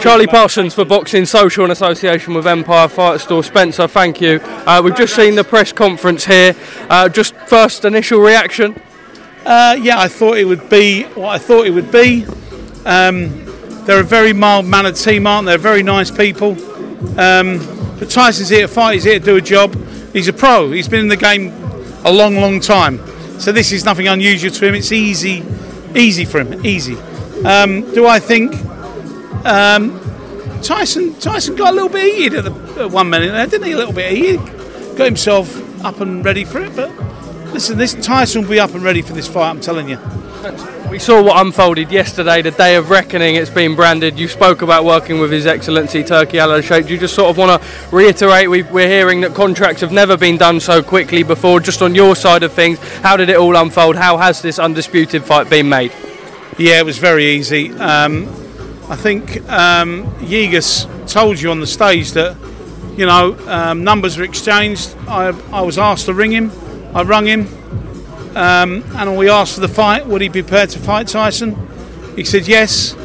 Charlie Parsons for Boxing Social in association with Empire Fight Store. Spencer, thank you. Uh, we've just seen the press conference here. Uh, just first initial reaction. Uh, yeah, I thought it would be what I thought it would be. Um, they're a very mild mannered team, aren't they? Very nice people. Um, but Tyson's here to fight, he's here to do a job. He's a pro, he's been in the game a long, long time. So this is nothing unusual to him. It's easy, easy for him, easy. Um, do I think um, Tyson Tyson got a little bit heated at, the, at one minute there, didn't he? A little bit heated. Got himself up and ready for it. But listen, this Tyson will be up and ready for this fight. I'm telling you. We saw what unfolded yesterday, the day of reckoning. It's been branded. You spoke about working with His Excellency Turki Al Sheikh. Do you just sort of want to reiterate? we we're hearing that contracts have never been done so quickly before. Just on your side of things, how did it all unfold? How has this undisputed fight been made? Yeah, it was very easy. Um, I think um, told you on the stage that you know um, numbers were exchanged. I, I was asked to ring him. I rung him, um, and we asked for the fight. Would he be prepared to fight Tyson? He said yes.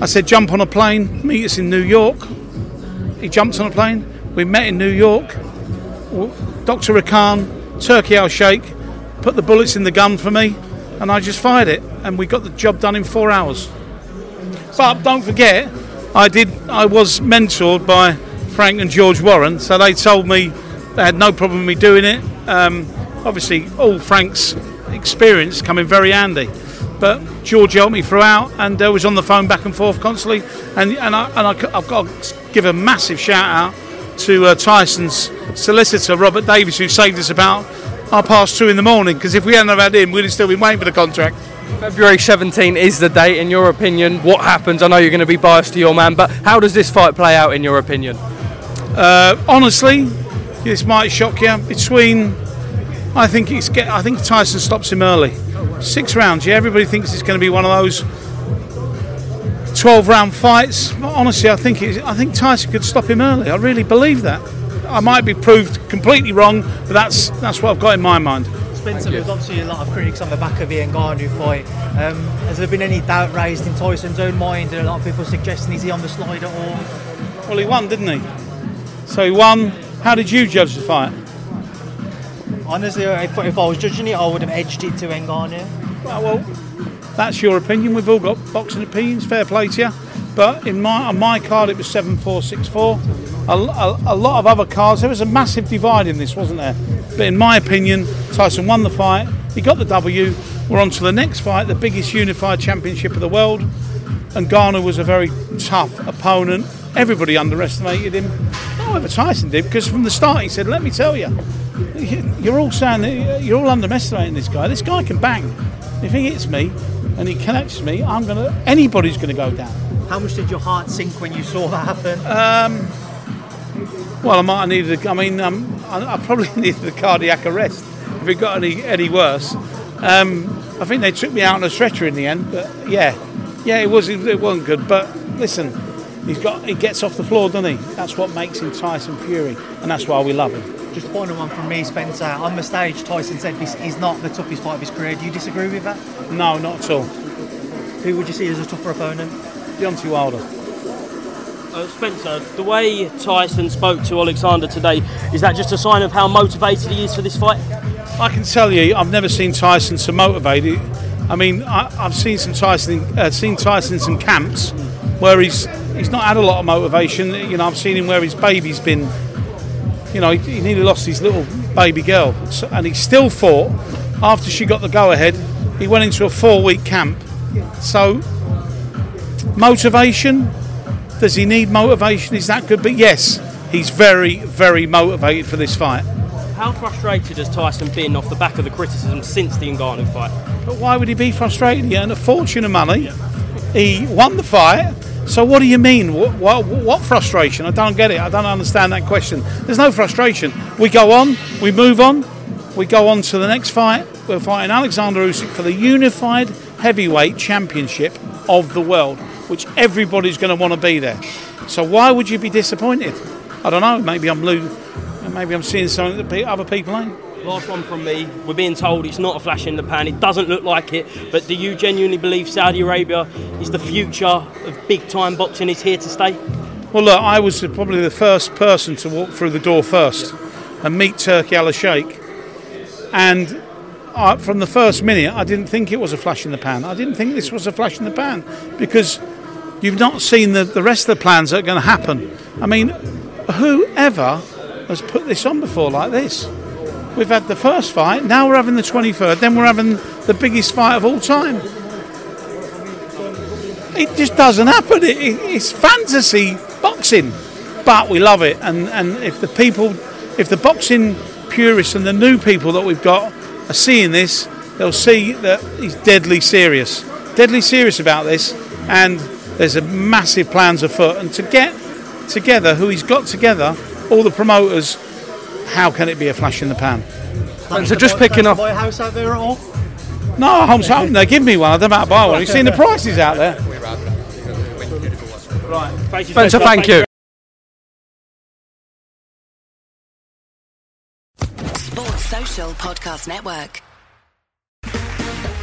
I said jump on a plane, meet us in New York. He jumped on a plane. We met in New York. Dr. Rakan, Turki Al Sheikh, put the bullets in the gun for me, and I just fired it, and we got the job done in four hours. But don't forget, I did. I was mentored by Frank and George Warren, so they told me they had no problem with me doing it. Um, obviously, all Frank's experience coming very handy. But George helped me throughout, and uh, was on the phone back and forth constantly. And and, I, and I, have got to give a massive shout out to uh, Tyson's solicitor, Robert Davis, who saved us about half past two in the morning. Because if we hadn't have had him, we'd have still been waiting for the contract. February 17 is the date, in your opinion. What happens? I know you're going to be biased to your man, but how does this fight play out, in your opinion? Uh, honestly, this might shock you. Between, I think it's get, I think Tyson stops him early. Six rounds. Yeah, everybody thinks it's going to be one of those 12 round fights. Honestly, I think I think Tyson could stop him early. I really believe that. I might be proved completely wrong, but that's that's what I've got in my mind. Spencer, there's obviously a lot of critics on the back of the Ngannou fight. Um, has there been any doubt raised in Tyson's own mind? And a lot of people suggesting is he on the slide at all? Well, he won, didn't he? So he won. How did you judge the fight? Honestly, if, if I was judging it, I would have edged it to Ngannou. Well, well, that's your opinion. We've all got boxing opinions. Fair play to you. But in my on my card, it was seven four six four. A, a, a lot of other cards. There was a massive divide in this, wasn't there? But in my opinion, Tyson won the fight. He got the W. We're on to the next fight, the biggest unified championship of the world. And Ngannou was a very tough opponent. Everybody underestimated him. However, Tyson did because from the start he said, "Let me tell you, you're all saying that you're all underestimating this guy. This guy can bang. If he hits me and he connects me, I'm gonna. Anybody's gonna go down." How much did your heart sink when you saw that happen? Um, well, I might have needed. I mean, um, I, I, probably needed a cardiac arrest if it got any any worse. Um, I think they took me out on a stretcher in the end. But yeah, yeah, it was it wasn't good. But listen, he's got he gets off the floor, doesn't he? That's what makes him Tyson Fury, and that's why we love him. Just final one from me, Spencer. On the stage, Tyson said this, he's not the toughest fight of his career. Do you disagree with that? No, not at all. Who would you see as a tougher opponent? Deontay Wilder. Uh, Spencer, the way Tyson spoke to Alexander today, is that just a sign of how motivated he is for this fight? I can tell you, I've never seen Tyson so motivated. I mean, I, have seen some Tyson, uh, seen Tyson in some camps where he's he's not had a lot of motivation. You know, I've seen him where his baby's been. You know, he, he nearly lost his little baby girl, so, and he still fought. After she got the go ahead, he went into a four week camp. So, motivation. Does he need motivation? Is that good? But yes, he's very, very motivated for this fight. How frustrated has Tyson been off the back of the criticism since the Ngannou fight? But why would he be frustrated? He earned a fortune of money. He won the fight. So what do you mean? What, what, what, frustration? I don't get it. I don't understand that question. There's no frustration. We go on. We move on. We go on to the next fight. We're fighting Alexander Usyk for the unified heavyweight championship of the world, which everybody's going to want to be there. So why would you be disappointed? I don't know. Maybe I'm lo- maybe I'm seeing something that other people ain't. Last one from me. We're being told it's not a flash in the pan. It doesn't look like it. But do you genuinely believe Saudi Arabia is the future of big time boxing? Is here to stay? Well, look, I was probably the first person to walk through the door first and meet Turki Al Sheikh. And I, from the first minute, I didn't think it was a flash in the pan. I didn't think this was a flash in the pan because you've not seen the, the rest of the plans that are going to happen. I mean, whoever has put this on before like this? We've had the first fight, now we're having the 23rd, then we're having the biggest fight of all time. It just doesn't happen. It, it, it's fantasy boxing, but we love it. And, and if the people, if the boxing purists and the new people that we've got are seeing this, they'll see that he's deadly serious, deadly serious about this, and there's a massive plans afoot. And to get together who he's got together, all the promoters how can it be a flash in the pan? so just picking up. Buy a house out there at all? No, I'm hoping they give me one. I don't know to buy one. You've seen the prices out there. Right. Spencer, thank you. Sports Social Podcast Network.